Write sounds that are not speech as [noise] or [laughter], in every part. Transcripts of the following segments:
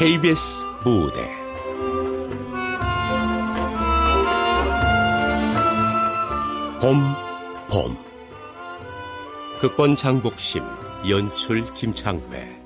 KBS 무대. 봄, 봄. 극본 장복심 연출 김창회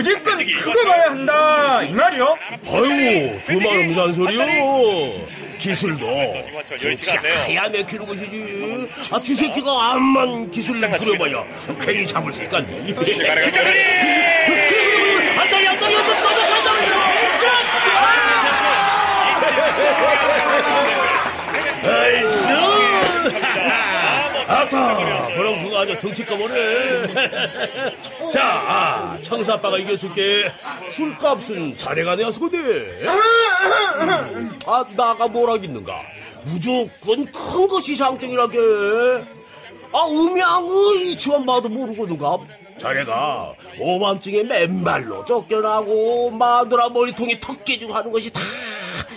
무조건 크게 봐야 한다 이 말이요? 아이고 두말은 무슨 소리요 기술도 않네요. 해야 맥히는 것이지 아 쥐새끼가 암만 기술 부려봐야 괜히 잡을 수 있겠네 그래 그래 그래 안다리 안다리 안다리 나이스 아따 그럼 그거 아주 덩치꺼버네. [laughs] 자 아, 청사빠가 이겼을게. 술값은 자네가 내었을 건데 아 나가 뭐라겠는가? 무조건 큰 것이 장땡이라게. 아 음양의 이치만 봐도 모르겠는가? 자네가 오밤중에 맨발로 쫓겨나고 마누라 머리통에 턱 깨지고 하는 것이 다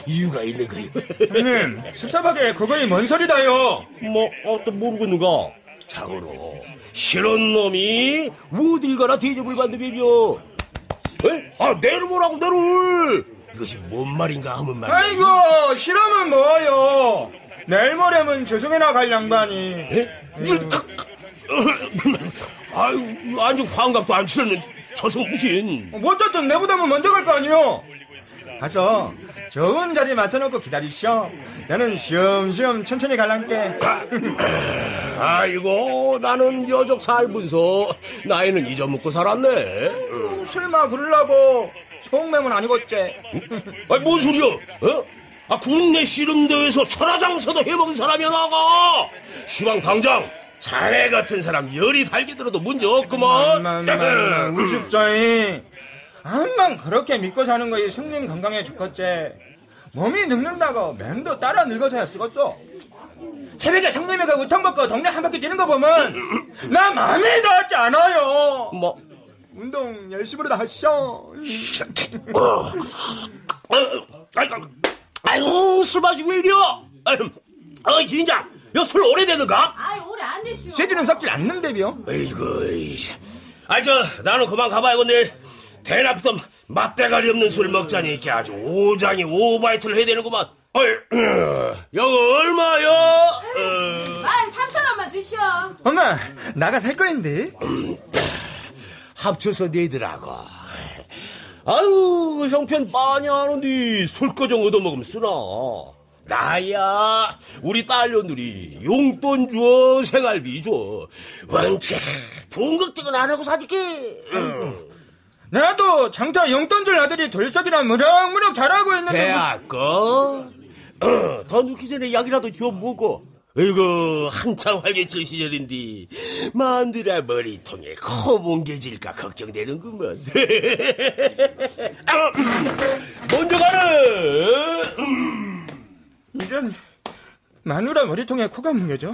이유가 있는 거예요 형님 섭섭하게 그거이 뭔 소리다요 뭐, 어, 또 모르겠는가? 자고로, 실은 놈이 어딜 가나 대접을 받는 비려. 에? 아, 내를 보라고, 내를! 이것이 뭔 말인가 하면 말이야. 아이고 실험은 뭐요 내일 모레면 저승에나 갈 양반이 에? 탁! [laughs] 아유, 아주 환갑도 안 치렀는 저승 무신. 뭐 어쨌든 내보다는 먼저 갈 거 아니요 가서 좋은 자리 맡아놓고 기다리시오 나는 쉬엄쉬엄 천천히 갈란게 아이고, 나는 여적 살면서 나이는 잊어먹고 살았네. 설마 그러려고 속매면 아니겠지 아니, 뭔 소리야? 어? 아, 국내 씨름대회에서 천하장사도 해먹은 사람이야, 나가! 시방 당장, 자네 같은 사람 열이 달게 들어도 문제 없구먼. 만만만 우습사이 암만 그렇게 믿고 사는 거이 성님 건강에 좋겠지 몸이 늙는다고 맴도 따라 늙어서야 쓰겠어 새벽에 성님이 그 우통 벗고 동네 한 바퀴 뛰는 거 보면 나 마음에 닿지 않아요 뭐, 운동 열심히 다 하시오 아이고, 아이고, 술 마시고 왜 이려? 아유, 어이, 진짜, 여술 오래되는가? 아이 오래 안 되시오. 쇠질은 썩질 않는 데비요 아이고, 이. 아이, 저, 나는 그만 가봐야겠네. 대낮부터 맛대가리 없는 술 먹자니, 이렇게 아주 오장이 오바이트를 해야 되는구만. 어이, [clears throat] 여거 얼마요? 어, 만 삼천 원만 주시오. 엄마 나가 살 거인데 합쳐서 내더라고. 아유, 형편 많이 하는데 술거 좀 얻어먹으면 쓰나. 나야, 우리 딸년들이 용돈 줘, 생활비 줘. 원체, 돈 걱정은 안 하고 사니까. 나도 장타 용돈 줄 아들이 들썩이나 무럭무럭 잘하고 있는데 무슨- 대학 거? 어, 더 늦기 전에 약이라도 좀 먹어. 어이구, 한창 활개칠 시절인데, 마누라 머리통에 코 뭉개질까 걱정되는구먼. [laughs] 아, 먼저 가는! 이런 마누라 머리통에 코가 뭉개져?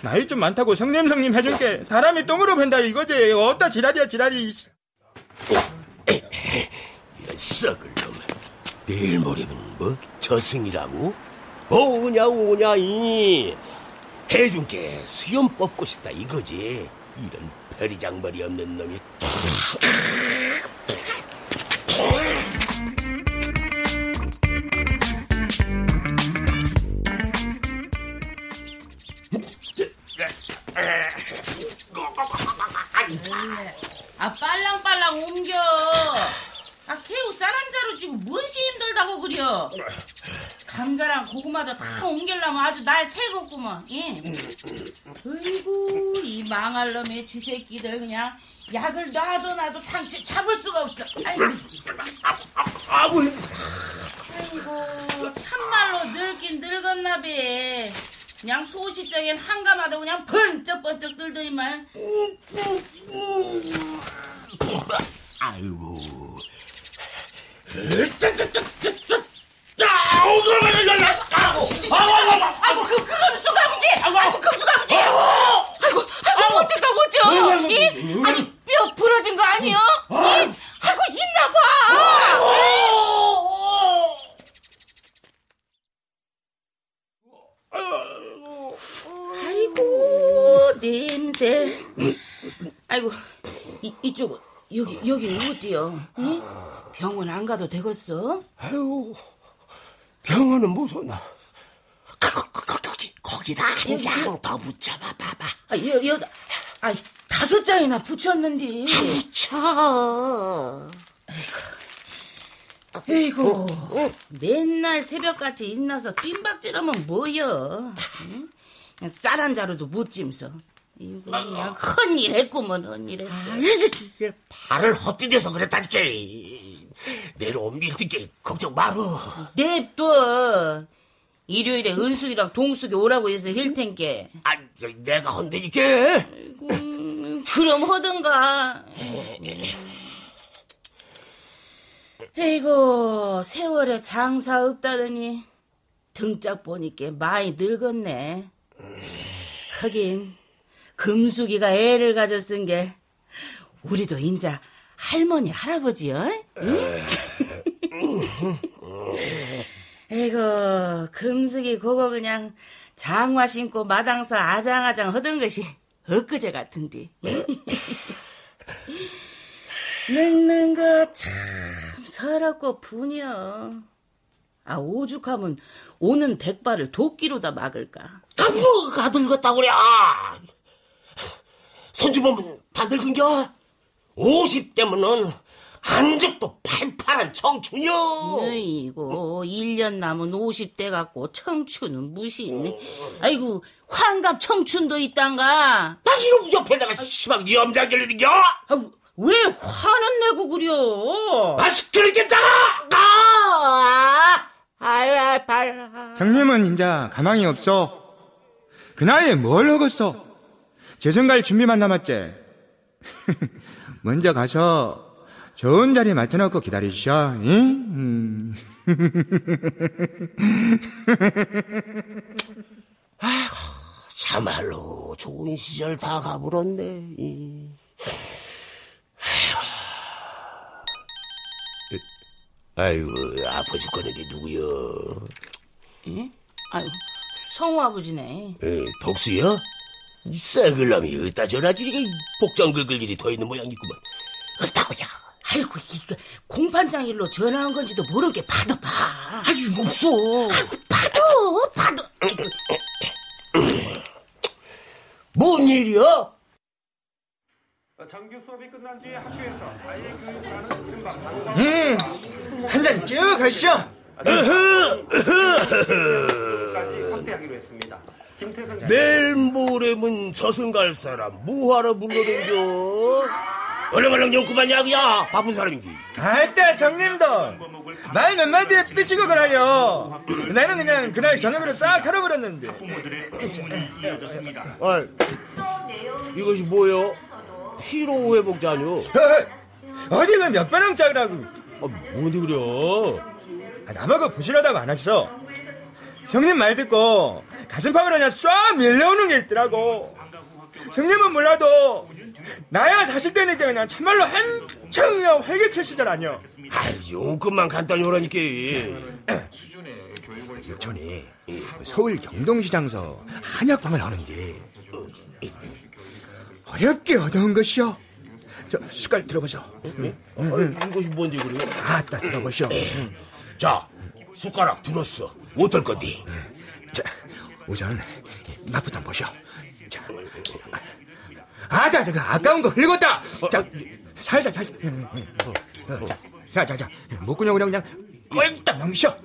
나이 좀 많다고 성님 성님 해준 게 사람이 똥으로 벤다 이거지 어따 지랄이야 지랄이 이런 썩을 놈. 내일 모레면 뭐? 저승이라고? 오냐, 오냐, 이. 해준 게 수염 뽑고 싶다 이거지. 이런 별이장머리 없는 놈이. 아 빨랑빨랑 옮겨. 아 개우 쌀한자로 지금 무엇이 힘들다고 그려. 감자랑 고구마도 다 옮기려면 아주 날 새겠구먼. 예. 어이구 이 망할 놈의 쥐새끼들 그냥 약을 놔도 놔도 당치 잡을 수가 없어. 아이고 아이고 참말로 늙긴 늙었나 봐. 그냥 소시적인 한가마도 그냥 번쩍번쩍 들더니만 아이고. 아이고 그쑥 아버지. 아이고. 급쑥 아버지. 아이고 아이고 어쩌다고 어쩌 이? 아니 뼈 부러진 거 아니요? 이? 아이고 있나 봐 아이고 냄새. 아이고 이, 이쪽은 여기 여기 어디요? 응? 병원 안 가도 되겠어? 아유, 병원은 무슨 거기 거기다 한 장 더 붙여봐 봐봐. 아, 여, 여, 아, 다섯 장이나 붙였는데. 붙여. 에이고, 맨날 새벽같이 일나서 뜀박질하면 뭐여? 응? 쌀한 자루도 못 짐서. 이거 그냥 큰일 했구먼, 큰일 했어. 발을 헛디뎌서 그랬다니까. 내일 옮길 때게 걱정 마루. 냅둬. 일요일에 은숙이랑 동숙이 오라고 해서 힐 텐게. 아, 저, 내가 혼내니까. 음, 그럼 하든가. 에이고, 세월에 장사 없다더니 등짝 보니까 많이 늙었네. 하긴, 금숙이가 애를 가졌은 게, 우리도 인자 할머니, 할아버지요? 응? [laughs] 에이고, 금숙이 그거 그냥 장화 신고 마당서 아장아장 하던 것이 엊그제 같은데. [laughs] 늙는 거 참 서럽고 분이여. 아, 오죽하면 오는 백발을 도끼로다 막을까. 아무가 늙었다고 그래. 아. 손주 보면 다 늙은겨? 50대면은 한적도 팔팔한 청춘이여. 어이고, 1년 남은 50대 같고 청춘은 무신. 아이고, 환갑 청춘도 있단가. 나 이놈 옆에다가 시방 염장 결리는겨? 아, 왜 화는 내고 그려? 아, 시끄럽겠다! 아! 아야, 발. 형님은 인자 가망이 없어. 그 나이에 뭘 하겠어? 재선 갈 준비만 남았지. [laughs] 먼저 가서 좋은 자리 맡아놓고 기다리셔. 응? 음. [laughs] 참말로 좋은 시절 다 가불었네. 이. 아이고, 아파 죽겠는데 누구여? 예? 아유, 성우 아버지네. 에, 덕수야? 이 썩을 놈이 어디다 전화기리가 복장 긁을 일이 더 있는 모양이구만. 어따고야? 아이고, 이거 공판장 일로 전화 온 건지도 모른 게 봐도 봐. 아유, 없어. 봐도, 봐도. [clears throat] 뭔 일이야? 정규 수업이 끝난 뒤에 학교에서 아예 교육을 하는 금방 음, 한잔 쭉 하시죠. 까지 확대하기로 했습니다. 내일 모레면 저승 갈 사람 뭐하러 불러댕겨? 얼른 얼른 연구만 야구야 바쁜 사람인지 아따, 정님도. 말몇 마디에 삐치고 그라요. 나는 그냥 그날 저녁으로 싹 털어버렸는데. 아, 이것이 뭐요? 피로 회복자뇨? 어디 그몇 배랑 짜라고. 아, 뭔데 그려? 아, 나보고 부실하다고 안 하시어. 형님 말 듣고 가슴팍으로 그냥 쏴 밀려오는 게 있더라고. 형님은 몰라도 나야 40대니까 그냥 참말로 한창 그냥 활기칠 시절 아니여. 아, 용건만 간단히 오라니까. 전에 서울 경동시장서 한약방을 하는데 어렵게 얻어온 것이여. 저 숟갈 들어보셔. 아, 이것이 뭔데 그래? 아따 들어보셔. 자, 숟가락 들었어. 어떨 건데? 자, 우선 맛부터 보셔. 자, 아다, 내가 아까운 거 흘렸다. 자, 살살, 살살. 어, 자, 자, 자, 자, 목구멍으로 그냥 꼴딱 넘기셔. 아,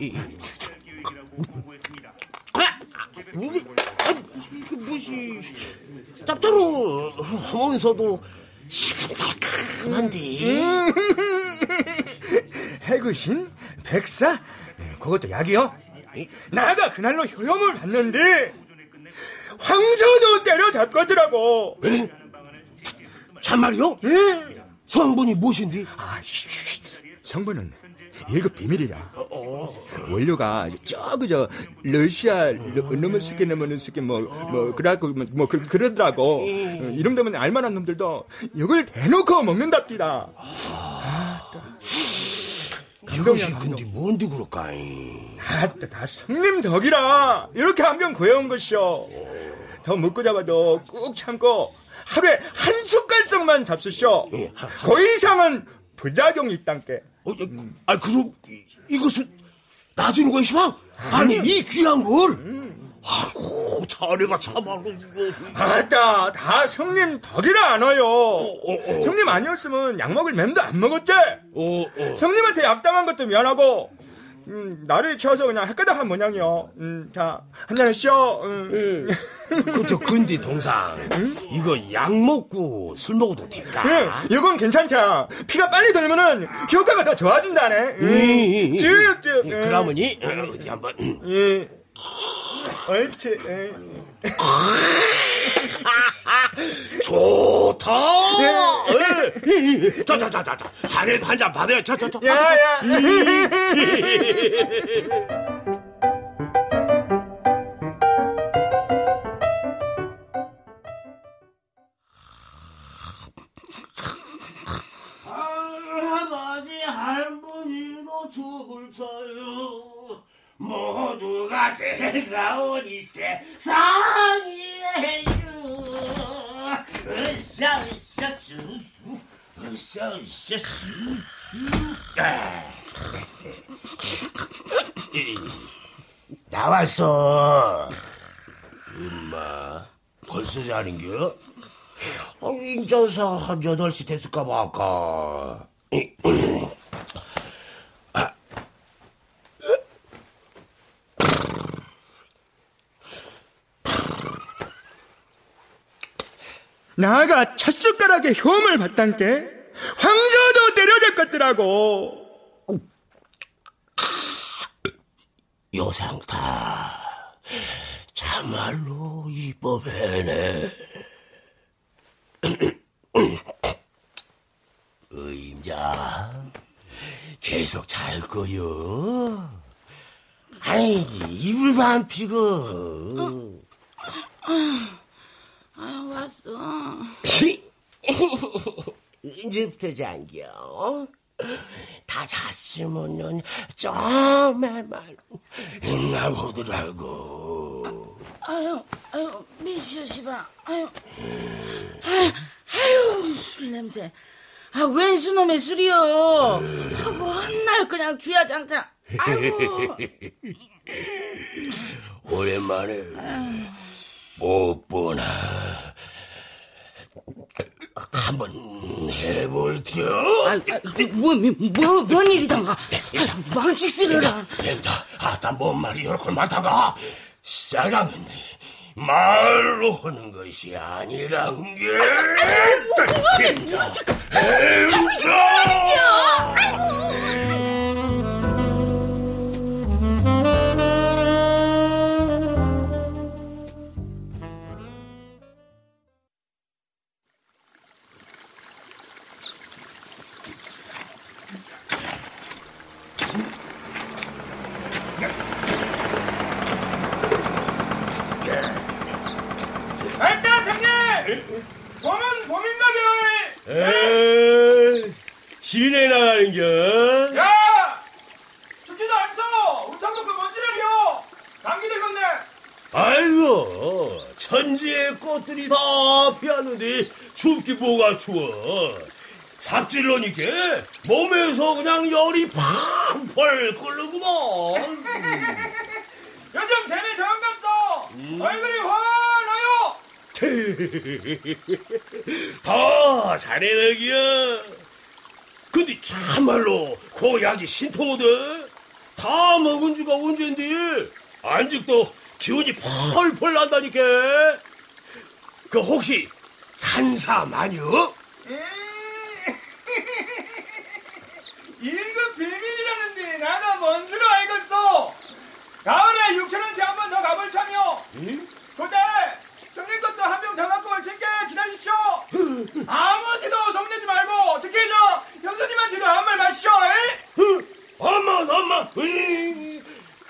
이게, 아, 이게 무엇이 짭짤로 하면서도 시큼달큼한데. [laughs] 해구신, 백사, 네, 그것도 약이요. 나가 그날로 효용을 봤는데 황소도 때려잡거더라고. 참말이요? 응. 성분이 무엇인데? 아. 성분은 일급 비밀이라. 원료가 저그 저 러시아 르무스키 르무스키 뭐뭐 그래갖고 뭐, 뭐 그, 그러더라고. 어, 이름 때문에 알만한 놈들도 이걸 대놓고 먹는답디다. 이것이 근데 뭔데 그럴까? 아따 다 성님 덕이라 이렇게 한병 구해온 것이오. 더 먹고 잡아도 꾹 참고 하루에 한 숟갈씩만 잡수쇼. 그 이상은 부작용이 있단께. 어, 야, 아, 그럼 이, 이것을 놔주는 거야, 시방? 아니, 이 귀한 걸. 아이고, 자네가 참말로. 아따, 다 성님 덕이라 안 와요. 어, 어. 성님 아니었으면 약 먹을 맴도 안 먹었지. 어, 어. 성님한테 약 당한 것도 미안하고, 음, 나를 치워서 그냥 헷가닥한 모양이요. 음, 자, 한잔 하시오. 음. 그저 근디 동상, 이거 약 먹고 술 먹어도 될까? 예, 이건 괜찮다. 피가 빨리 돌면은 효과가 더 좋아진다네. 음, 쭉쭉. 예, 그러머니 어, 어디 한번. 음. 예. 예. 좋다. 자자자자자, 자네도 한 잔 받아요. 자자자. 야, 야. 제가 온이 세상이에요 으쌰 으쌰 수수 으쌰 으쌰 수수 아. 나왔어 엄마 벌써 자는겨? 어, 인자서 한 8시 됐을까 봐, 아까. 나가 첫 숟가락에 효험을 받단께 황저도 때려잡겠더라고. 요상타. 참말로 이법에네. [clears throat] 의임자, 계속 잘 거요. 아이, 이불도 안 피고. 아유 왔어. [laughs] 이제부터 잠겨. 다 잤으면은 정말만 있나 보더라고. 아유 아유 미시오 시방. 아유 아유, 아유 술 냄새. 아 웬 수놈의 술이요. 하고 한날 그냥 주야장창. 아이고 [laughs] 오랜만에 못 보나. 한번 해볼게요. 아, 아, 뭐, 뭐, 뭔 일이던가. 아, 망치 쓰려라. 엠다, 아따, 뭔 말이 이렇게 많단가? 사랑은 말로 하는 것이 아니란 게. 엠다, 엠다! 아따, 시내 나가는 겨? 야! 춥지도 않소! 우창도 그 뭔지를요! 감기 들겠네! 아이고, 천지의 꽃들이 다 피었는데 춥기 뭐가 추워. 삽질러니까 몸에서 그냥 열이 팍펄 끓는구만. [laughs] 요즘 재미 저음감소! 얼굴이 환해요! 더 [laughs] 잘해내기야. 근데 참말로 그 약이 신통하대. 다 먹은 지가 언젠데 아직도 기운이 펄펄 난다니까. 그 혹시 산삼 아니여? [laughs] 일급 비밀이라는데 나는 뭔 줄을 알겠어! 가을에 6천 원치 한번 더 가볼 참요! 그때 성님 것도 한 병 더 갖고 올 테니까 기다리시오! [laughs] 아무한테도 성내지 말고 특히 저 형수님한테도 한말 마시오! 에? 엄마, 엄마,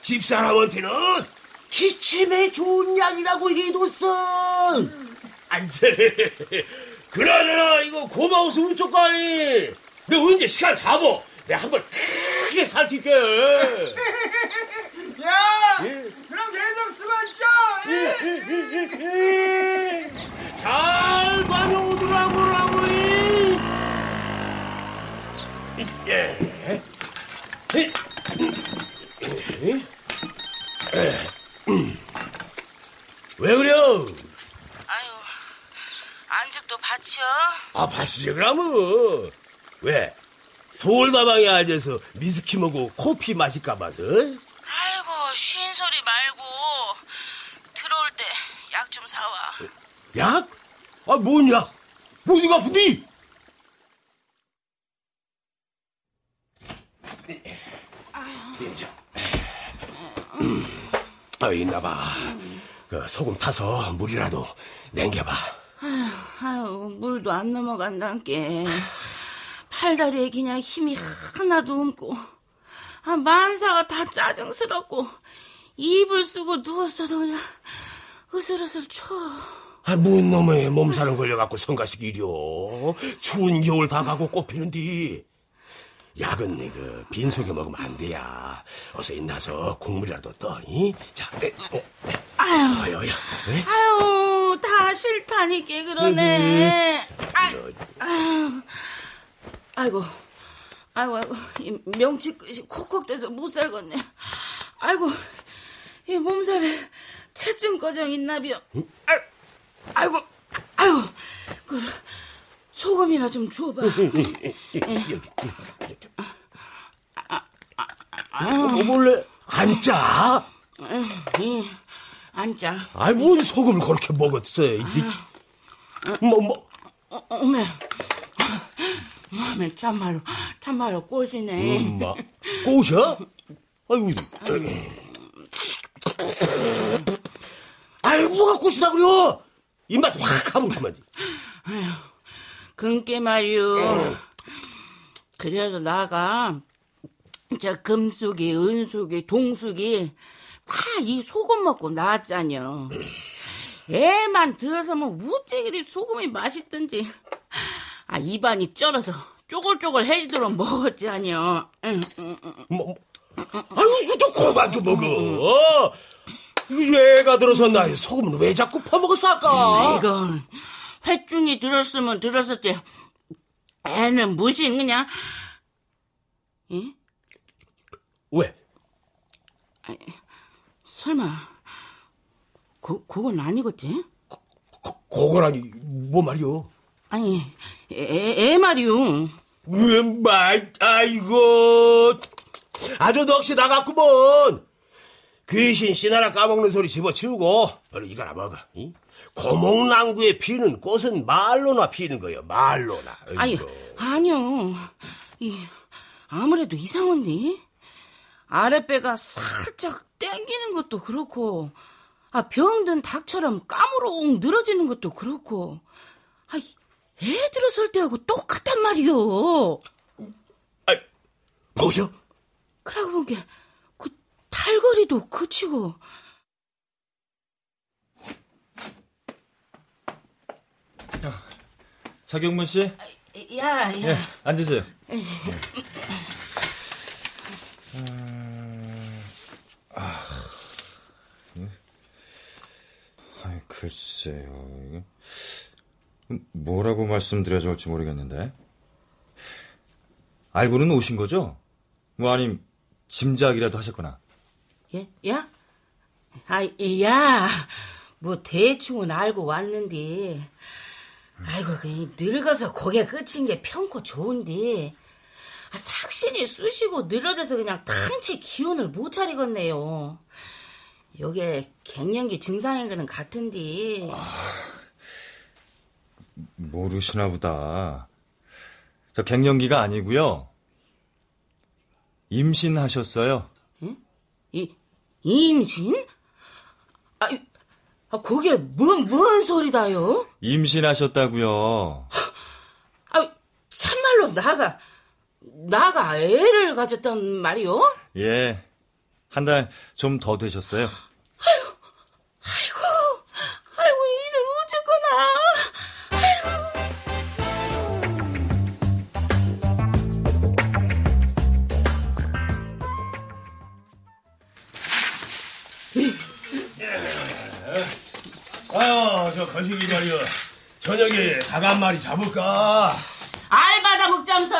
집사람한테는 기침에 좋은 약이라고 해뒀어. 아이제, 그러나 이거 고마워서 우쪽가니. 너 언제 시간 잡어? 내가 한번 크게 살필게. [laughs] 야! 그럼 계속 수고하시오! 에? 잘 다녀오더라고라고. 예. 왜 그래? 아유, 안직도 밭이요? 아, 봤지, 그러면. 왜? 서울 다방에 앉아서 미스키 먹고 커피 마실까 봐서? 아이고, 쉰 소리 말고 들어올 때 약 좀 사와. 약? 아, 뭔 약? 어디가 아픈디? 아, 있나봐. 그 소금 타서 물이라도 냉겨봐. 아유, 물도 안 넘어간단께. 팔다리에 그냥 힘이 하나도 없고, 아, 만사가 다 짜증스럽고, 이불 쓰고 누웠어도 그냥 으슬으슬 쳐. 아, 뭔 놈의 몸살은 걸려갖고 성가시기려 추운 겨울 다 가고 꽃피는디. 약은 그 빈속에 먹으면 안 돼야. 어서 인나서 국물이라도 떠. 이? 자, 에, 에, 아유, 아유, 야, 에? 아유, 다 싫다니까 그러네. 아, 아유, 아이고, 아이고, 아이고, 이 명치 끝이 콕콕대서 못 살겠네. 아이고, 이 몸살에 체증 거정 있나비요. 아, 아이고, 아이고, 그 소금이나 좀 줘봐. 뭐 몰래 안 짜? 예, 앉자. 아이, 뭔 소금을 그렇게 먹었어. 이 뭐, 뭐, 어, 어메, 어메, 참말로, 참말로 꽃이네. 엄마. 꼬셔? 아이고. 아이, 뭐가 꽃이다 그려? 입맛 확 하면 그만지. 그게 말이요. 그래서 나가 저 금숙이, 은숙이, 동숙이 다 이 소금 먹고 나왔잖여. 애만 들어서면 우찌그리 소금이 맛있든지. 아 입안이 쩔어서 쪼글쪼글 해지도록. 응, 응, 응. 뭐, 뭐. 아유, 이거 좀 그만 좀 먹어. 이거 애가 들어서 나 소금은 왜 자꾸 퍼먹었어, 아까? 이건 회중이 들었으면 들었었지. 애는 무슨 그냥 예? 왜? 설마 그 그건 아니겠지? 고, 그거라니, 뭐 말이오? 아니 애, 애 말이요. 왜, 말, 아이고. 아주 넋이 나갔구먼. 귀신 씨나라 까먹는 소리 집어치우고, 너는 이거나 먹어. 이? 고목낭구에 피는 꽃은 말로나 피는 거요, 말로나. 아니. 아니요. 이 아무래도 이상한데 아랫배가 살짝 땡기는 것도 그렇고 아 병든 닭처럼 까무룩 늘어지는 것도 그렇고 아, 애 들었을 때하고 똑같단 말이요. 아이, 뭐죠? 그러고 본게그 탈거리도 그치고 자경문 씨, 야, 야. 예, 앉으세요. 아, 글쎄요. 이게 뭐라고 말씀드려야 좋을지 모르겠는데. 알고는 오신 거죠? 뭐 아님 짐작이라도 하셨거나. 예? 야? 아, 야. 뭐 대충은 알고 왔는데. 아이고, 그 늙어서 고개 끝인 게 편코 좋은데. 아, 삭신이 쑤시고 늘어져서 그냥 탕채 기운을 못 차리겠네요. 요게 갱년기 증상인 거는 같은데. 모르시나 보다. 저 갱년기가 아니고요. 임신하셨어요. 이, 임신? 아, 이- 아 그게 뭔, 뭔 소리다요? 임신하셨다고요. 아, 참말로 나가, 나가 애를 가졌단 말이요? 예. 한 달 좀 더 되셨어요. 아유, 저 거시기 말이야. 저녁에 닭 한 마리 잡을까? 알 받아 먹자면서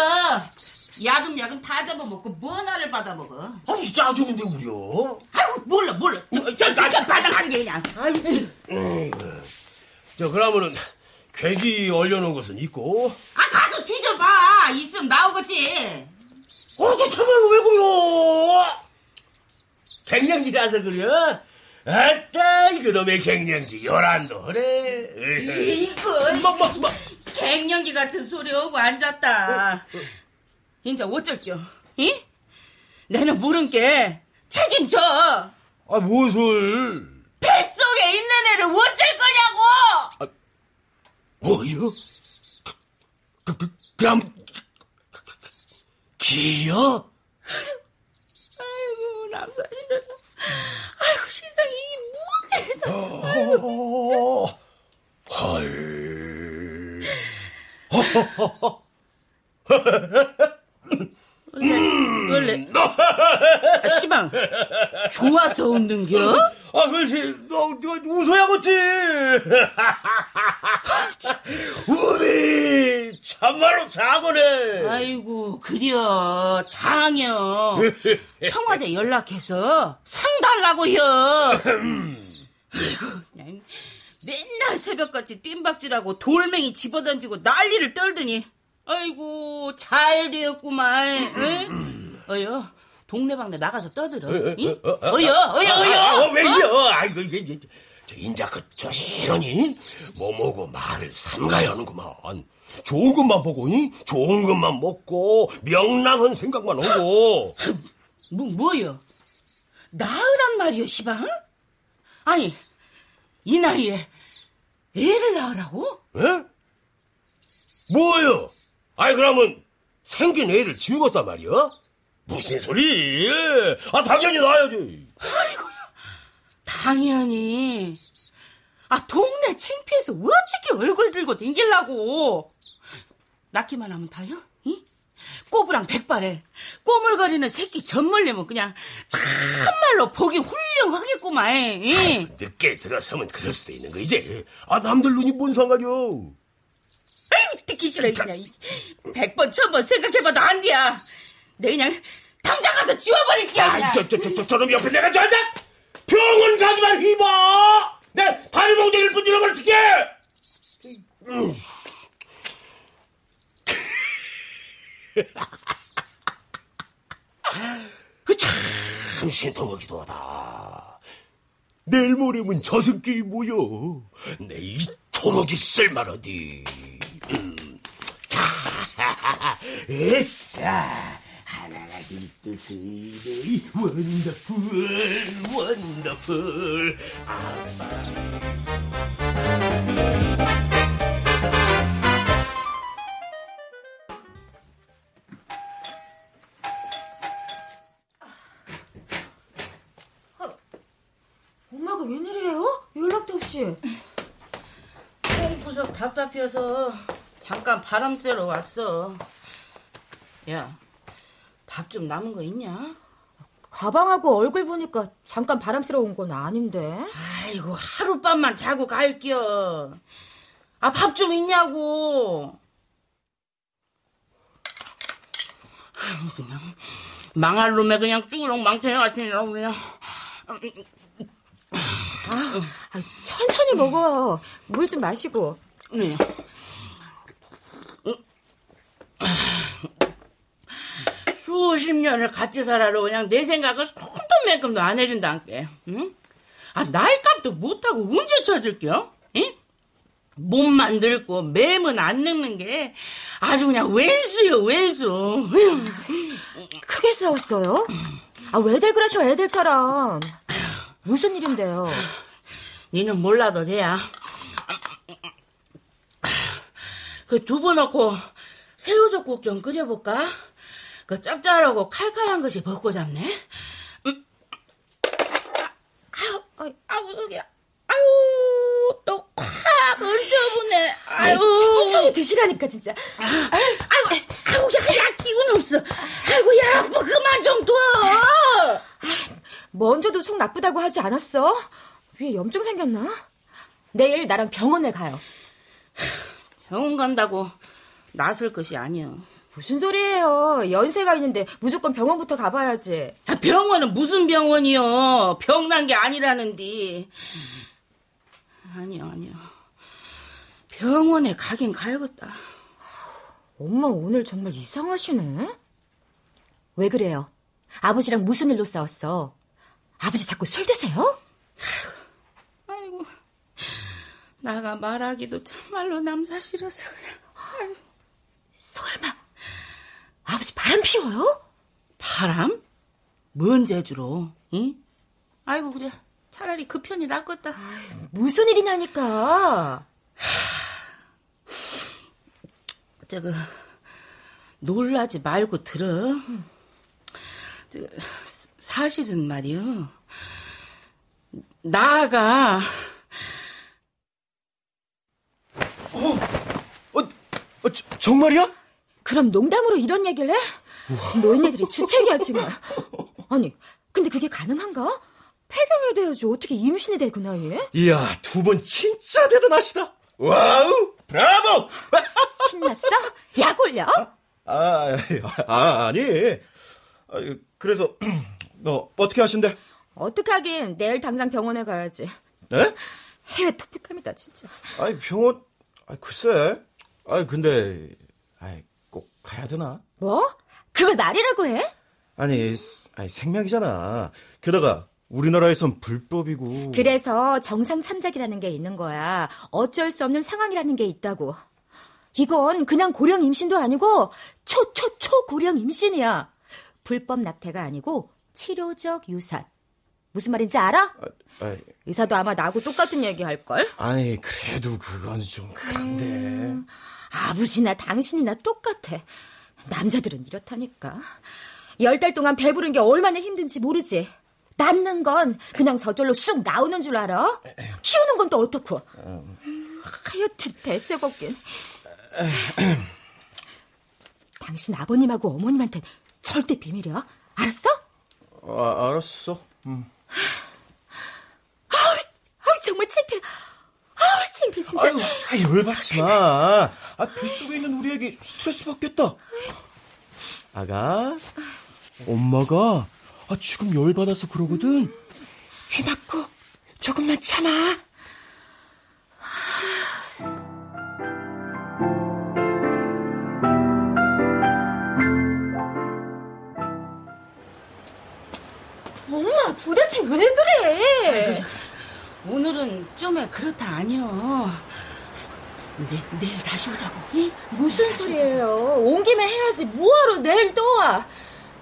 야금야금 다 잡아먹고 뭔 알을 받아 먹어? 아니 짜증인데 우려. 아이고 몰라 몰라. 저, 저, 저, 저 바닥한 게 그냥. 저 그러면은 괴기 얼려놓은 것은 있고. 아 가서 뒤져봐. 있으면 나오겠지. 어저 참말로 왜 그려? 갱년기라서 그려. 아따 이그놈의 갱년기 요란도 그래. 이거 막막막. 갱년기 같은 소리 하고 앉았다. 인자 어쩔겨? 이? 내는 모른 게 책임져. 아 무엇을? 뱃속에 있는 애를 어쩔 거냐고. 뭐요? 그, 그, 그럼 기요? 아이고 남사실은 아이고 이게 뭔 어, 헐. 원래 원래 아, 시방 좋아서 웃는겨? 아, 글쎄, 너, 너 웃어야겠지. [laughs] 우리 참말로 작으네. 아이고 그려 장여 [laughs] 청와대 연락해서 상 달라고요. 아이고 그냥 맨날 새벽같이 뜀박질하고 돌멩이 집어던지고 난리를 떨더니 아이고 잘 되었구만. 응? 어여 동네방네 나가서 떠들어. 응? 어여 어여 아, 어여. 아, 왜요? 아이고, 이게, 저, 인자 그, 저시러니, 뭐뭐고 말을 삼가야 하는구만. 좋은 것만 보고, 이? 좋은 것만 먹고, 명랑한 생각만 하고. 뭐, 뭐요? 낳으란 말이요, 시방? 아니, 이 나이에 애를 낳으라고? 에? 뭐요? 아이, 그러면, 생긴 애를 지우겠단 말이야? 무슨 소리? 아, 당연히 놔야지. 당연히. 아, 동네 창피해서 어찌게 얼굴 들고 댕길라고. 낳기만 하면 다요? 이? 꼬부랑 백발에 꼬물거리는 새끼 젖물리면 그냥 참말로 보기 훌륭하겠구만. 이? 늦게 들어서면 그럴 수도 있는 거, 이제. 아, 남들 눈이 뭔 상관이요? 듣기 싫어, 그냥. 백 번, 천번 생각해봐도 안 돼야. 내 그냥 당장 가서 지워버릴게. 아, 그냥. 저, 저, 저, 저, 저놈 옆에 내가 저한테 병원 가지만 휘봐! 내 다리 몽둥이를 분질러면 어떡해! 음. 그참 신통하기도 하다. 내일 모레면 저승끼리 모여. 내 이토록이 쓸만하디. 음. 자, 에싸. 하나가 둘뜻이 원더풀 원더풀 엄마가 웬일이에요? 연락도 없이. 구석 답답해서 잠깐 바람 쐬러 왔어. 야, 밥 좀 남은 거 있냐? 가방하고 얼굴 보니까 잠깐 바람 쐬러 온 건 아닌데. 아이고, 하룻밤만 자고 갈겨. 아, 밥 좀 있냐고. 아이, 그냥, 망할 놈에 그냥 쭈그렁 망태 같으냐고, 그냥. 아, 천천히 먹어요. 물좀 마시고. 네. 수십 년을 같이 살아도 그냥 내 생각을 손톱만큼도 안 해준다니까. 응? 아 나이 값도 못하고 언제 찾을게요? 응? 몸만 늙고 매면 안 늙는 게 아주 그냥 왼수요 왼수. 크게 싸웠어요? 아, 왜들 그러셔, 애들처럼. 무슨 일인데요? 니는 몰라도 돼야. 그 두부 넣고 새우젓국 좀 끓여볼까? 그 짭짤하고 칼칼한 것이 먹고 잡네. 음. 아유, 아유, 아우 속이야. 아유, 또 콱 얹어보네. 아이, 아유, 천천히 드시라니까, 진짜. 아유, 아유, 야, 야, 기운 없어. 아이고, 야, 뭐 그만 좀 둬. 먼저도 속 나쁘다고 하지 않았어? 위에 염증 생겼나? 내일 나랑 병원에 가요. 병원 간다고 나설 것이 아니여. 무슨 소리예요? 연세가 있는데 무조건 병원부터 가봐야지. 아, 병원은 무슨 병원이요? 병난 게 아니라는디. 아니요, 아니요. 병원에 가긴 가야겠다. 엄마 오늘 정말 이상하시네. 왜 그래요? 아버지랑 무슨 일로 싸웠어? 아버지 자꾸 술 드세요? 아이고, 나가 말하기도 참말로 남사실어서 그냥. 설마 아버지 바람 피워요? 바람? 뭔 재주로? 응? 아이고 그래. 차라리 그 편이 낫겠다. 무슨 일이 나니까? 저거 놀라지 말고 들어. 저 사실은 말이요. 나가 어, 어 저, 정말이야? 그럼 농담으로 이런 얘기를 해? 노인네들이 [laughs] 주책이야 정말. 아니 근데 그게 가능한가? 폐경이 돼야지 어떻게 임신이 돼 그 나이에? 이야, 두 분 진짜 대단하시다. 와우, 브라보! [laughs] 신났어? 약 올려? 아, 아, 아니. 아, 그래서, [clears throat] 너, 어떻게 하신대? 어떡하긴 내일 당장 병원에 가야지. 네? 해외 토픽감입니다 진짜. 아니, 병원, 아 글쎄. 아 근데, 아꼭 가야 되나? 뭐? 그걸 말이라고 해? 아니, 아니, 생명이잖아. 게다가, 우리나라에선 불법이고. 그래서 정상 참작이라는 게 있는 거야. 어쩔 수 없는 상황이라는 게 있다고. 이건 그냥 고령 임신도 아니고 초 초 초 고령 임신이야. 불법 낙태가 아니고 치료적 유산. 무슨 말인지 알아? 아, 아니, 의사도 아마 나하고 똑같은 얘기 할 걸? 아니, 그래도 그건 좀 그런데. 음, 아버지나 당신이나 똑같아. 남자들은 이렇다니까. 열 달 동안 배부른 게 얼마나 힘든지 모르지. 낳는 건 그냥 저절로 쑥 나오는 줄 알아? 키우는 건 또 어떻고? 하여튼 대책 없긴. 당신 아버님하고 어머님한테 절대 비밀이야. 알았어? 아, 알았어. 음. 아우 정말 창피해. 아우 창피해 진짜. 아유, 아, 열받지 마. 아, 뱃속에 있는 우리 애기 스트레스 받겠다. 아가, 엄마가 아, 지금 열받아서 그러거든. 귀 막고 조금만 참아. 엄마 도대체 왜 그래? 오늘은 좀에 그렇다 아니여. 내, 내일 다시 오자고. 이? 무슨 소리예요? 온 김에 해야지 뭐하러 내일 또 와?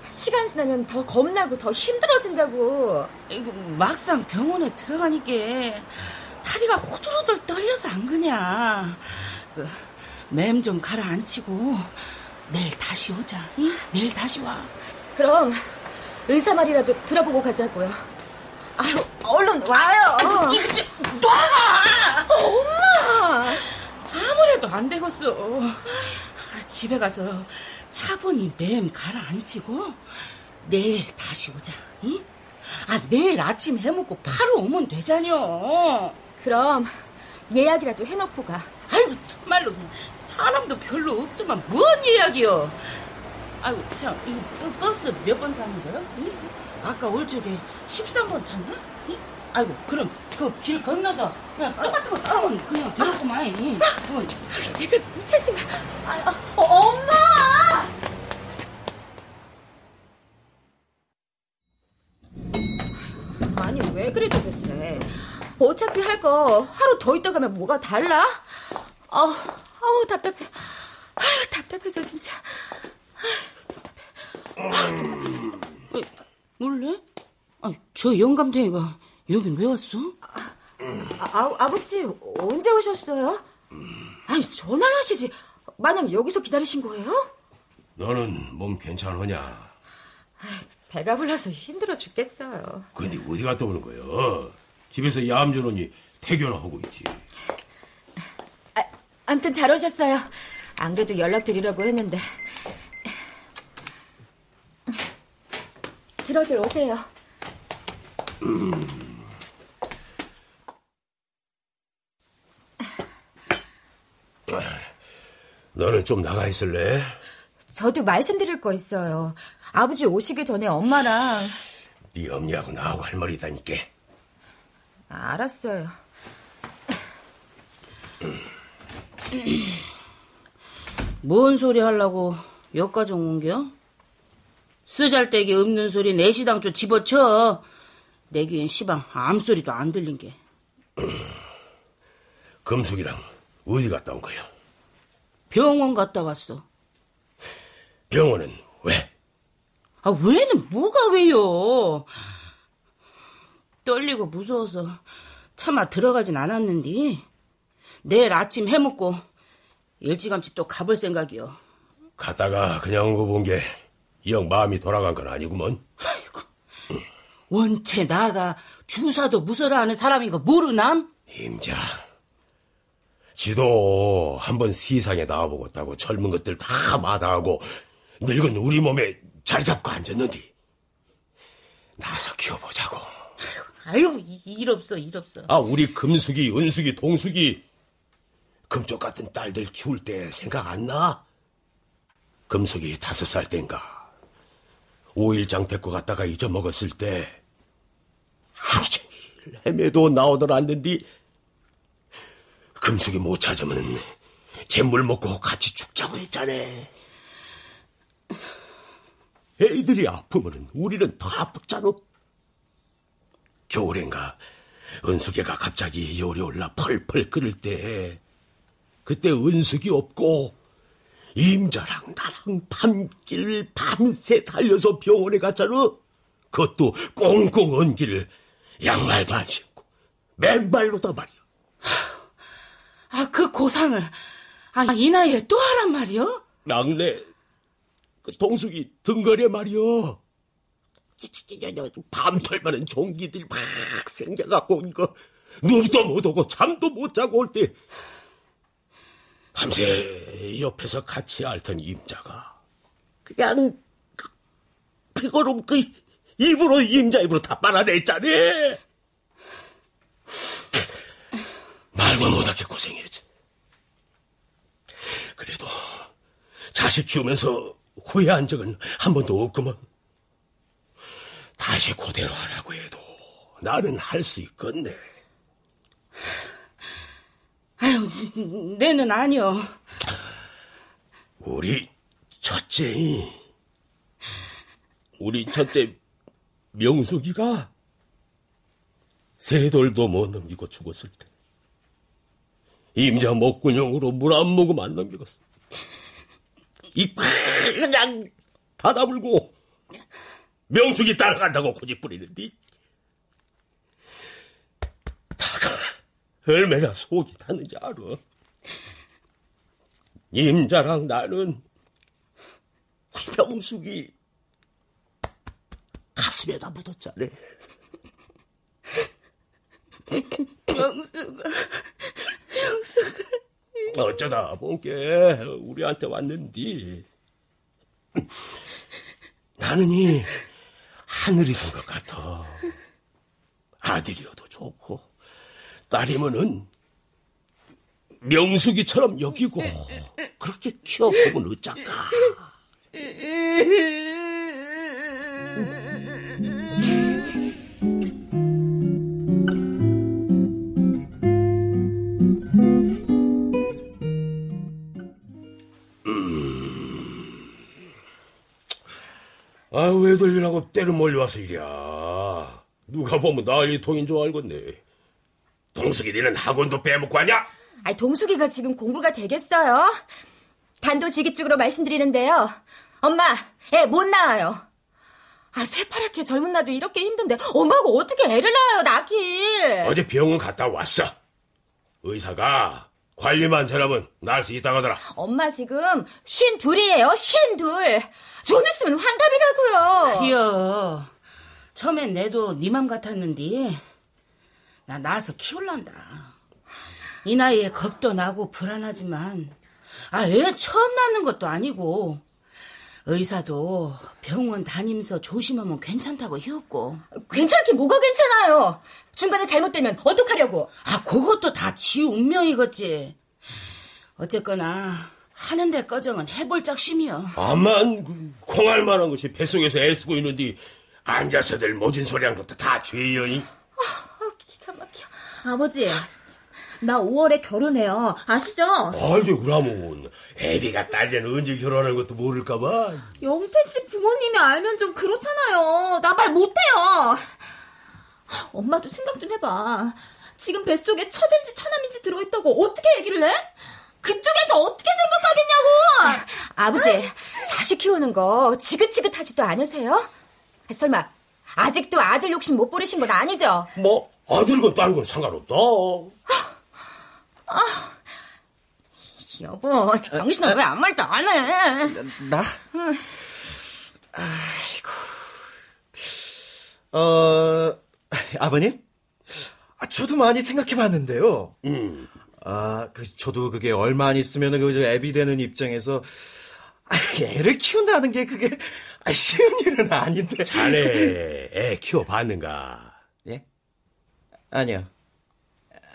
시간 지나면 더 겁나고 더 힘들어진다고. 이거 막상 병원에 들어가니까 다리가 호들호들 떨려서 안 그냐. 그, 맴 좀 가라앉히고 내일 다시 오자. 응? 내일 다시 와. 그럼 의사 말이라도 들어보고 가자고요. 아유, 얼른 와요. 이거 좀 놔! 엄마! 아무래도 안 되겠어. 집에 가서 차분히 맴 가라앉히고 내일 다시 오자. 응? 아 내일 아침 해먹고 바로 오면 되잖여. 그럼 예약이라도 해놓고 가. 아이고 정말로 사람도 별로 없더만 뭔 예약이여. 아이고 참 버- 버스 몇 번 타는 거야? 응? 아까 올 적에 13번 탔나? 응? 아이고 그럼 그 길 건너서 그냥 똑같은 거 타면 그냥 되겠구만. 응? 어, 제가 미치지 마. 아, 아, 어, 엄마! 아니 왜 그래 도대체? 어차피 할 거 하루 더 있다 가면 뭐가 달라? 아우, 아우 답답해. 아유 답답해서 진짜. 어, 몰래? 아, 저 영감탱이가 여긴 왜 왔어? 아, 아, 아 버지 언제 오셨어요? 아니 전화를 하시지. 마냥 여기서 기다리신 거예요? 너는 몸 괜찮으냐? 배가 불러서 힘들어 죽겠어요. 근데 어디 갔다 오는 거야? 집에서 얌전하니 태교나 하고 있지. 아, 아무튼 잘 오셨어요. 안 그래도 연락드리려고 했는데. 들어들 오세요. 너는 좀 나가 있을래? 저도 말씀드릴 거 있어요. 아버지 오시기 전에 엄마랑 네 엄니하고 나하고 할 말이 있다니까. 아, 알았어요. 뭔 소리 하려고 여기까지 옮겨? 쓰잘데기 없는 소리 내시당초 집어쳐. 내 귀엔 시방 암소리도 안 들린 게. [clears throat] 금숙이랑 어디 갔다 온 거야? 병원 갔다 왔어. 병원은 왜? 아, 왜는 뭐가 왜요? 떨리고 무서워서 차마 들어가진 않았는데 내일 아침 해먹고 일찌감치 또 가볼 생각이요. 갔다가 그냥 온 거 본 게 이형 마음이 돌아간 건 아니구먼. 원체 나가 주사도 무서라 하는 사람인 거 모르남? 임자. 지도 한번 세상에 나와보고 있다고 젊은 것들 다 마다하고 늙은 우리 몸에 자리 잡고 앉았는데 나서 키워보자고. 아유 이- 일 없어 일 없어. 아 우리 금숙이, 은숙이, 동숙이 금쪽 같은 딸들 키울 때 생각 안 나? 금숙이 다섯 살 땐가 오일장 데리고 갔다가 잊어먹었을 때 하루 종일 헤매도 나오들 않는디 금숙이 못 찾으면 잿물 먹고 같이 죽자고 했잖아. 애들이 아프면 우리는 더 아프잖아. 겨울엔가 은숙이가 갑자기 열이 올라 펄펄 끓을 때 그때 은숙이 없고 임자랑 나랑 밤길 밤새 달려서 병원에 갔잖아. 그것도 꽁꽁 언 길을 양말도 안 신고 맨발로다 말이야. 아 그 고상을 아 이 나이에 또 하란 말이요? 막내 그 동숙이 등거리 말이여. 밤털만한 종기들이 막 생겨갖고 이거 눈도 못 오고 잠도 못 자고 올 때 밤새 옆에서 같이 앓던 임자가 그냥 그 피고름 그 입으로 임자 입으로 다 빨아냈잖아. 말도 못하게 고생했지. 그래도 자식 키우면서 후회한 적은 한 번도 없구먼. 다시 그대로 하라고 해도 나는 할 수 있겠네. 내는 아니요. 우리 첫째이, 우리 첫째 명숙이가 세 돌도 못 넘기고 죽었을 때 임자 목구녕으로 물 한 모금 안 넘기겠어. 이 그냥 닫아불고 명숙이 따라간다고 고집 부리는데 다가 얼마나 속이 타는지 알아. 임자랑 나는 명숙이 가슴에다 묻었잖아. 어쩌다 본게 우리한테 왔는디 나는 이 하늘이 든것 같아. 아들이어도 좋고 딸이면은 명숙이처럼 여기고 그렇게 키워보면 어쩔까. 아, 왜 들리라고 때를 몰려와서 이랴. 누가 보면 난리통인 줄 알겠네. 동숙이 니는 학원도 빼먹고 하냐? 아, 동숙이가 지금 공부가 되겠어요? 단도직입적으로 말씀드리는데요. 엄마, 애 못 낳아요. 아, 새파랗게 젊은 나도 이렇게 힘든데 엄마가 어떻게 애를 낳아요, 낳기. 어제 병원 갔다 왔어. 의사가 관리만 잘하면 날수 있다고 하더라. 엄마 지금 쉰 둘이에요, 쉰 둘. 좀 있으면 환갑이라고요. 그여 처음엔 내도 네 맘 같았는데 나 낳아서 키울란다. 이 나이에 겁도 나고 불안하지만 아 애 처음 낳는 것도 아니고 의사도 병원 다니면서 조심하면 괜찮다고 희웠고 괜찮긴 뭐가 괜찮아요. 중간에 잘못되면 어떡하려고. 아 그것도 다 지 운명이겠지. 어쨌거나 하는데 꺼정은 해볼 작심이여. 암만 그 콩알 만한 것이 뱃속에서 애쓰고 있는데 앉아서들 모진 소리 한 것도 다 죄여이. 아. 아버지, 나 5월에 결혼해요. 아시죠? 알죠 그라면 애비가 딸내는 언제 결혼하는 것도 모를까봐. 영태 씨 부모님이 알면 좀 그렇잖아요. 나 말 못해요. 엄마도 생각 좀 해봐. 지금 뱃속에 처젠지 처남인지 들어있다고 어떻게 얘기를 해? 그쪽에서 어떻게 생각하겠냐고! 아버지, 자식 키우는 거 지긋지긋하지도 않으세요? 설마, 아직도 아들 욕심 못 버리신 건 아니죠? 뭐 아들건 딸건 상관없다. 여보, 당신은 왜 아무 말도 안 해? 나? 아이고. 어, 아버님? 아, 저도 많이 생각해 봤는데요. 음. 아, 그, 저도 그게 얼마 안 있으면 그, 저 애비 되는 입장에서, 아, 애를 키운다는 게 그게, 아, 쉬운 일은 아닌데. 자네 애 키워봤는가? 예? 아니요.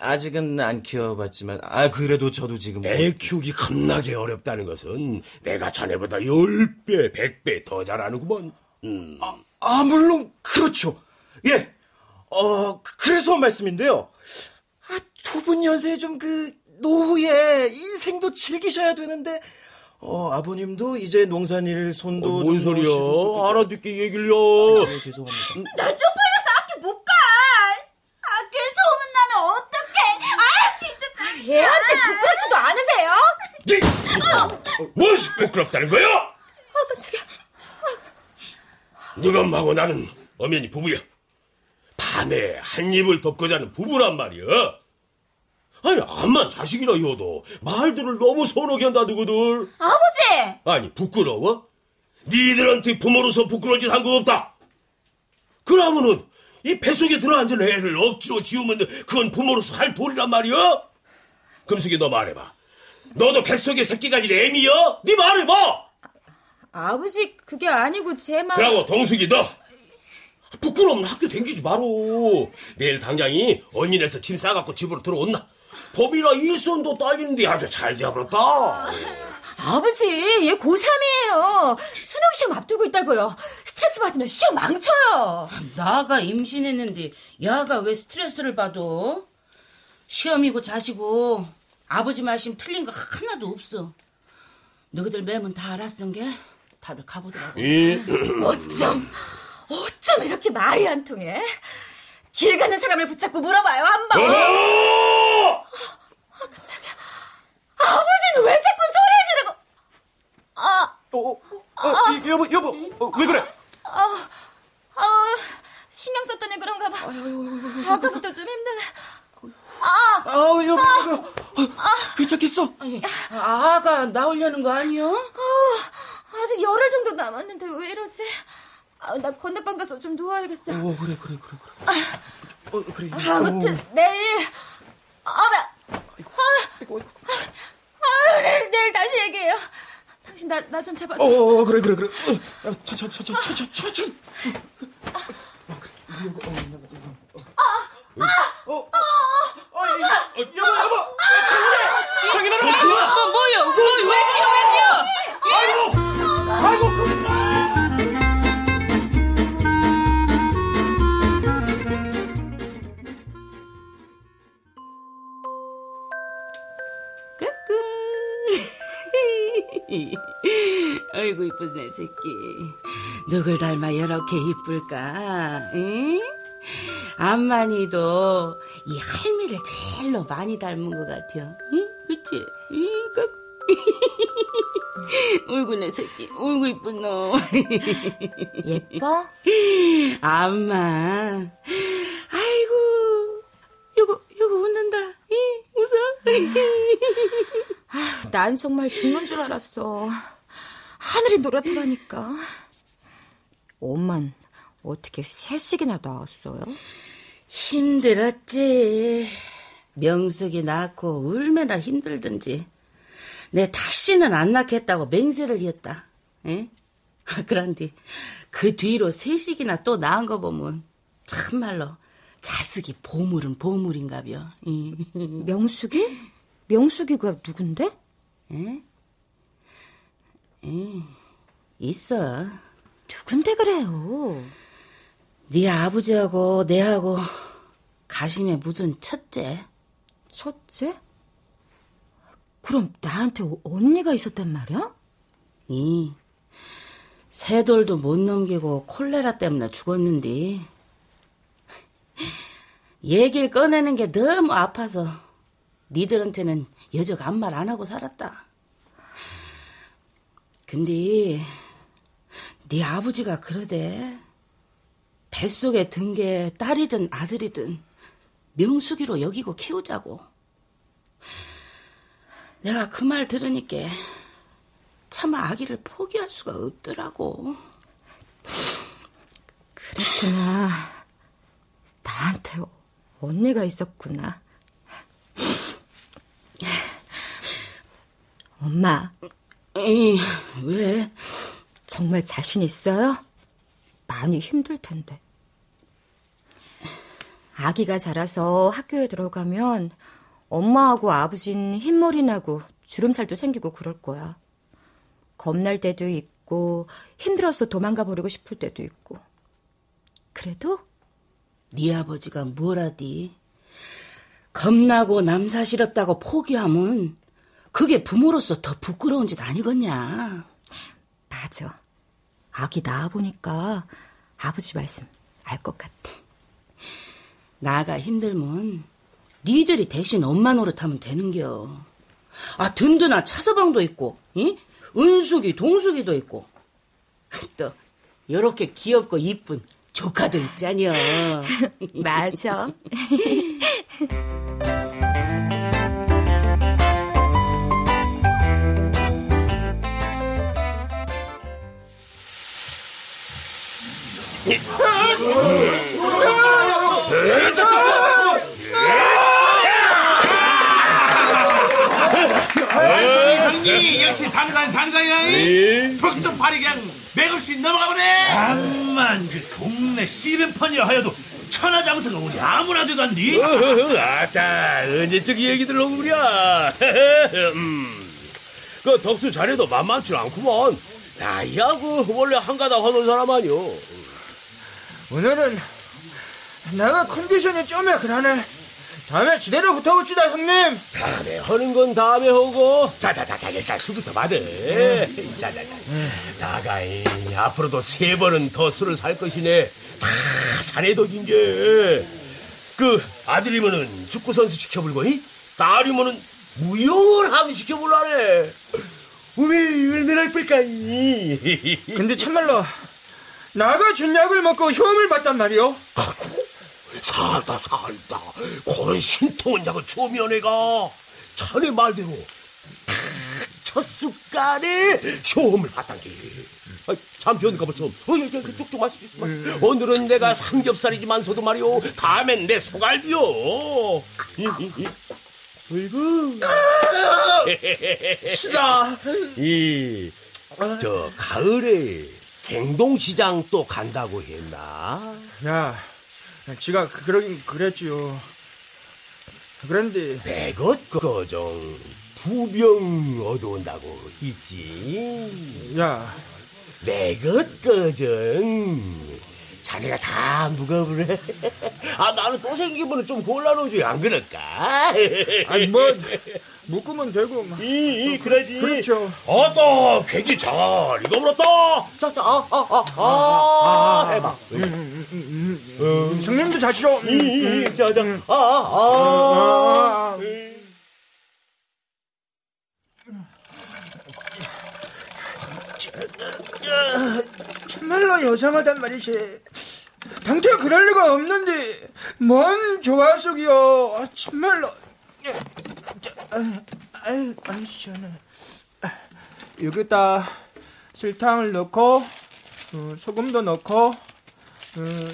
아직은 안 키워봤지만, 아, 그래도 저도 지금. 애 키우기 겁나게 어렵다는 것은 내가 자네보다 10배, 100배 더 잘하는구먼. 음. 아, 물론, 그렇죠. 예. 어, 그- 그래서 한 말씀인데요. 아, 두 분 연세에 좀 그, 노후에 인생도 즐기셔야 되는데, 어, 아버님도 이제 농산일 손도. 어, 뭔좀 소리야? 알아듣게 얘기를요. 네, 죄송합니다. 나 쪽팔려서 학교 못 가! 학교에 소문나면 어떡해! 아, 진짜. 애한테 부끄럽지도 않으세요? 무엇이 부끄럽다는 거야? 아, 깜짝이야. 네가 엄마하고 나는 엄연히 부부야. 밤에 한 입을 덮고 자는 부부란 말이야. 아니, 암만 자식이라 해도 말들을 너무 서운하게 한다더거들. 아버지! 아니, 부끄러워? 니들한테 부모로서 부끄러운 짓 한 거 없다. 그러면은 이 뱃속에 들어앉은 애를 억지로 지우면 그건 부모로서 할 도리란 말이야? 금숙이 너 말해봐. 너도 뱃속에 새끼가 아닌 애미여? 네 말해봐! 아버지, 그게 아니고 제 말. 그러고 동숙이 너 부끄러우면 학교 댕기지 마로. 내일 당장이 언니네서 짐 싸갖고 집으로 들어온나. 법이라 일손도 딸리는데 아주 잘 되어버렸다. [laughs] 아버지, 얘 고3이에요. 수능 시험 앞두고 있다고요. 스트레스 받으면 시험 망쳐요. 나가 임신했는데 야가 왜 스트레스를 받아? 시험이고 자시고 아버지 말씀 틀린 거 하나도 없어. 너희들 매면 다 알았은 게 다들 가보더라고. 이, [clears throat] 어쩜, 어쩜 이렇게 말이 안 통해? 길 가는 사람을 붙잡고 물어봐요, 한 번. 어! 아버지는 왜 자꾸 지르고. 아, 어, 어, 어, 이- 여보, 여보, 어, 왜 그래? 아, 신경 썼더니 그런가 봐. 아까부터 좀 힘드네. 아, 아우, 여보, 여보. 어, 괜찮겠어? 아가 나오려는 거 아니여? 아직 열흘 정도 남았는데 왜 이러지? 아, 나 건너방 가서 좀 누워야겠어. 어, 그래, 그래, 그래, 그래. 어, 그래. 아무튼 내일 아, 나, 아, 아, 내일, 내일 다시 얘기해요. 당신 나 나 좀 잡아줘. 어, 어, 그래, 그래, 그래. 어, 천천, 천천, 천천, 천천. 어, 어, 어, 여보, 여보, 장인아, 장인아, 뭐 뭐요? 뭐왜 그래요? 아이고 이쁜 내 새끼 누굴 닮아 이렇게 이쁠까 응? 암만이도 이 할미를 제일로 많이 닮은 것 같아 응? 그치? 응? 그- [laughs] 울고 내 새끼 울고 이쁜 놈 [laughs] 예뻐? 암만 아이고 요거 요거 웃는다 이 웃어 [laughs] 난 정말 죽는 줄 알았어. 하늘이 노랗더라니까. 엄만 어떻게 셋씩이나 낳았어요? 힘들었지. 명숙이 낳고 얼마나 힘들든지. 내 다시는 안 낳겠다고 맹세를 했다. 에? [laughs] 그런데 그 뒤로 셋씩이나 또 낳은 거 보면 참말로 자식이 보물은 보물인가벼. 이. 명숙이? 명숙이가 누군데? 응? 응, 있어. 누군데 그래요? 네 아버지하고 내하고 가심에 묻은 첫째. 첫째? 그럼 나한테 언니가 있었단 말이야? 이 새돌도 못 넘기고 콜레라 때문에 죽었는데 얘기를 꺼내는 게 너무 아파서 니들한테는 여적 아무 말 안 하고 살았다. 근데 네 아버지가 그러대. 뱃속에 든 게 딸이든 아들이든 명수기로 여기고 키우자고. 내가 그 말 들으니까 차마 아기를 포기할 수가 없더라고. 그랬구나. 나한테 언니가 있었구나. 엄마. 에이, 왜? 정말 자신 있어요? 많이 힘들 텐데. 아기가 자라서 학교에 들어가면 엄마하고 아버진 흰머리 나고 주름살도 생기고 그럴 거야. 겁날 때도 있고 힘들어서 도망가 버리고 싶을 때도 있고. 그래도 네 아버지가 뭐라디? 겁나고 남사시럽다고 포기하면 그게 부모로서 더 부끄러운 짓 아니겠냐? 맞아. 아기 낳아보니까 아버지 말씀 알 것 같아. 나가 힘들면 니들이 대신 엄마 노릇하면 되는겨. 아 든든한 차서방도 있고, 이? 은숙이, 동숙이도 있고, 또 요렇게 귀엽고 이쁜 조카도 있잖여. [laughs] 맞아. [laughs] 이성이 역시 장산 장산이야. 턱좀 발이 그냥 맥없이 넘어가 보네. 암만 그 동네 씨름판이라 하여도 천하장사가 우리 아무나 되간디? 아따 언제적 얘기들 오구랴 [laughs] 음. 그 덕수 자네도 만만치 않구먼 나이하고 원래 한가닥 하는 사람 아니오 오늘은 내가 컨디션이 좀야 그러네. 다음에 지대로 붙어봅시다, 형님. 다음에 하는 건 다음에 하고. 자자자자 일단 술부터 받아. 자자자. 나가이. 앞으로도 세 번은 더 술을 살 것이네. 다 자네 덕인 게 그 아들이면은 축구 선수 시켜불고 이? 딸이면은 무용을 하고 시켜볼라네. 우리 얼마나 이쁠까 이? 근데 참말로 나가 준 약을 먹고 효험을 봤단 말이오. 살다 살다. 그런 신통한 약을 조면애가. 자네 말대로. 첫 숟갈에 효험을 받단 게. 아, 잠비온 가볼 좀. 어, 예, 그 쭉쭉 있어 오늘은 내가 삼겹살이지만서도 말이오. 다음엔 내 소갈비요. 이. 어이구 [laughs] 시다. 이, 저 가을에 갱동시장 또 간다고 했나? 야, 지가 그- 그러긴 그랬지요. 그런데 내것 거정 두 병 얻어온다고 있지. 야, 내것 거정 자네가 다 무거우래. [laughs] 아 나는 또 생기면 좀 곤란하지 안 그럴까? [laughs] 아니 뭐 묶으면 되고 막. 이, 이 그러지. 그렇죠. 아따 괜히 잘 익어버렸다. 자자 아 아 아 아, 아, 해봐. 형님도 자시오. 이, 이, 자자 아아 아. 아, 참말로 여상하단 말이지. 당최 그럴 리가 없는데 뭔 조화 속이요. 아, 참말로. 아유, 아유, 시원해. 여기다 설탕을 넣고 어, 소금도 넣고 어,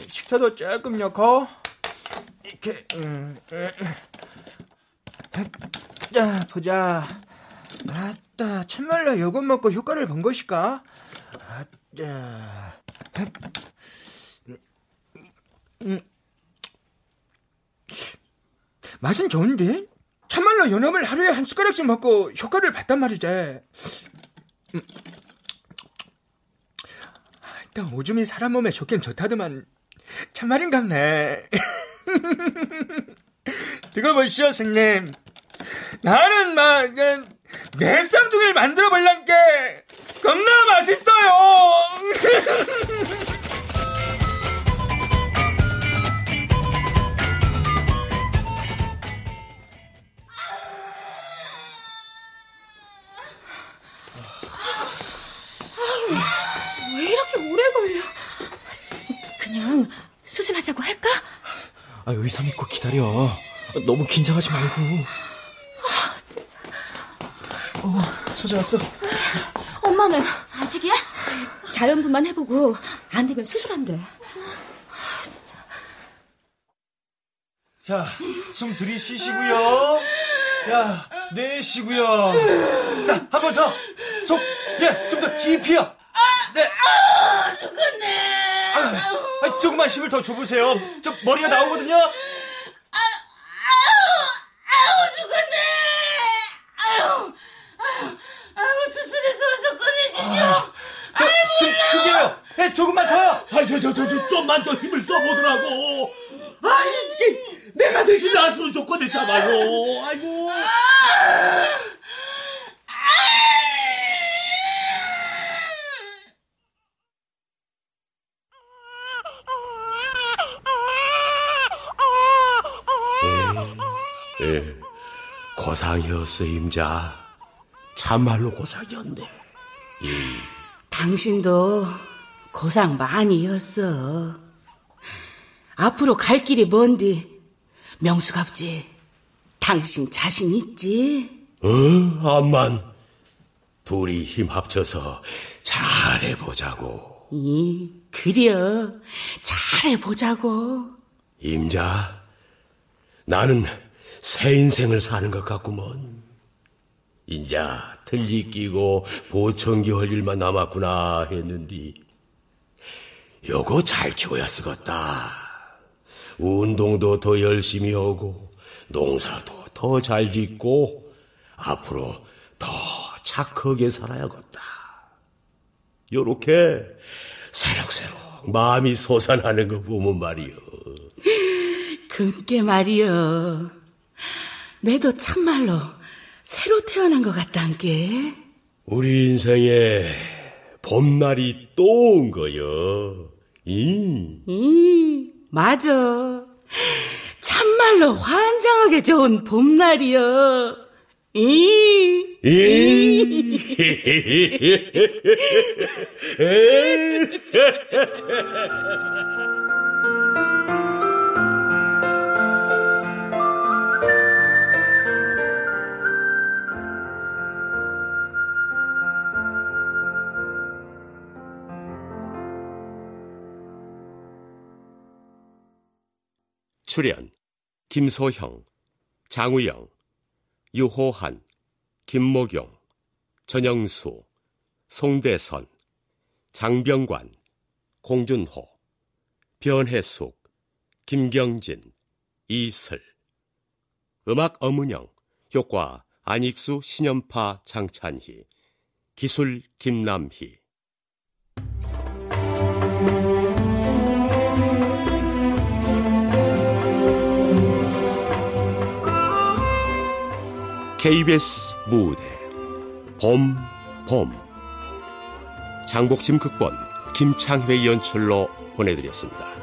식초도 조금 넣고 이렇게 음, 음, 자 보자. 아따 참말로 요것 먹고 효과를 본 것일까? 아따 음, 맛은 좋은데? 참말로 연어을 하루에 한 숟가락씩 먹고 효과를 봤단 말이지. 음. 또 오줌이 사람 몸에 좋긴 좋다더만 참말인갑네. 두고 보시오, 승님. 나는 막, 내 쌍둥이를 만들어 볼란게 겁나 맛있어요! 왜 이렇게 오래 걸려? 그냥 수술하자고 할까? 아, 의사 믿고 기다려. 너무 긴장하지 말고. 아. 어, 찾아왔어. 엄마는 아직이야? 자연분만 해보고 안 되면 수술한대. 자, 숨 들이쉬시고요. 야, 내쉬고요. 자, 한 번 더. 속, 예, 좀 더 깊이요. 네. 아, 죽겠네. 아, 아, 조금만 힘을 더 줘보세요. 저 머리가 나오거든요. 아, 아우, 아우, 죽겠네. 아유, 아유, 아유, 수술해서 와서 꺼내주시오. 저, 숨 크게요. 예, 조금만 더요. 아, 저, 저, 저, 저, 좀만 더 힘을 써보더라고. 아, 이게 내가 대신 나수로 줬거든잖아요. 아이고. 예, 고상이었어, 임자. 참말로 고상이었네. 당신도 고상 많이 했어. 앞으로 갈 길이 먼디 명수갑지. 당신 자신 있지? 응, 암만. 둘이 힘 합쳐서 잘해보자고. 이 그려 잘해보자고. 임자, 나는 새 인생을 사는 것 같구먼. 인자, 틀리 끼고 보청기 할 일만 남았구나 했는디. 요거 잘 키워야 쓰겄다. 운동도 더 열심히 하고, 농사도 더 잘 짓고, 앞으로 더 착하게 살아야겠다. 요렇게 새록새록 마음이 솟아나는 거 보면 말이여. [laughs] 금께 말이여. 내도 참말로 새로 태어난 것 같단께. 우리 인생에 봄날이 또 온 거여. 이. 이 맞아. 참말로 환장하게 좋은 봄날이여. 이. 이. 출연 김소형, 장우영, 유호한, 김모경, 전영수, 송대선, 장병관, 공준호, 변혜숙, 김경진, 이슬. 음악 어문영, 효과 안익수, 신연파, 장찬희 기술 김남희 KBS 무대 봄, 봄 장복심 극본 김창회 연출로 보내드렸습니다.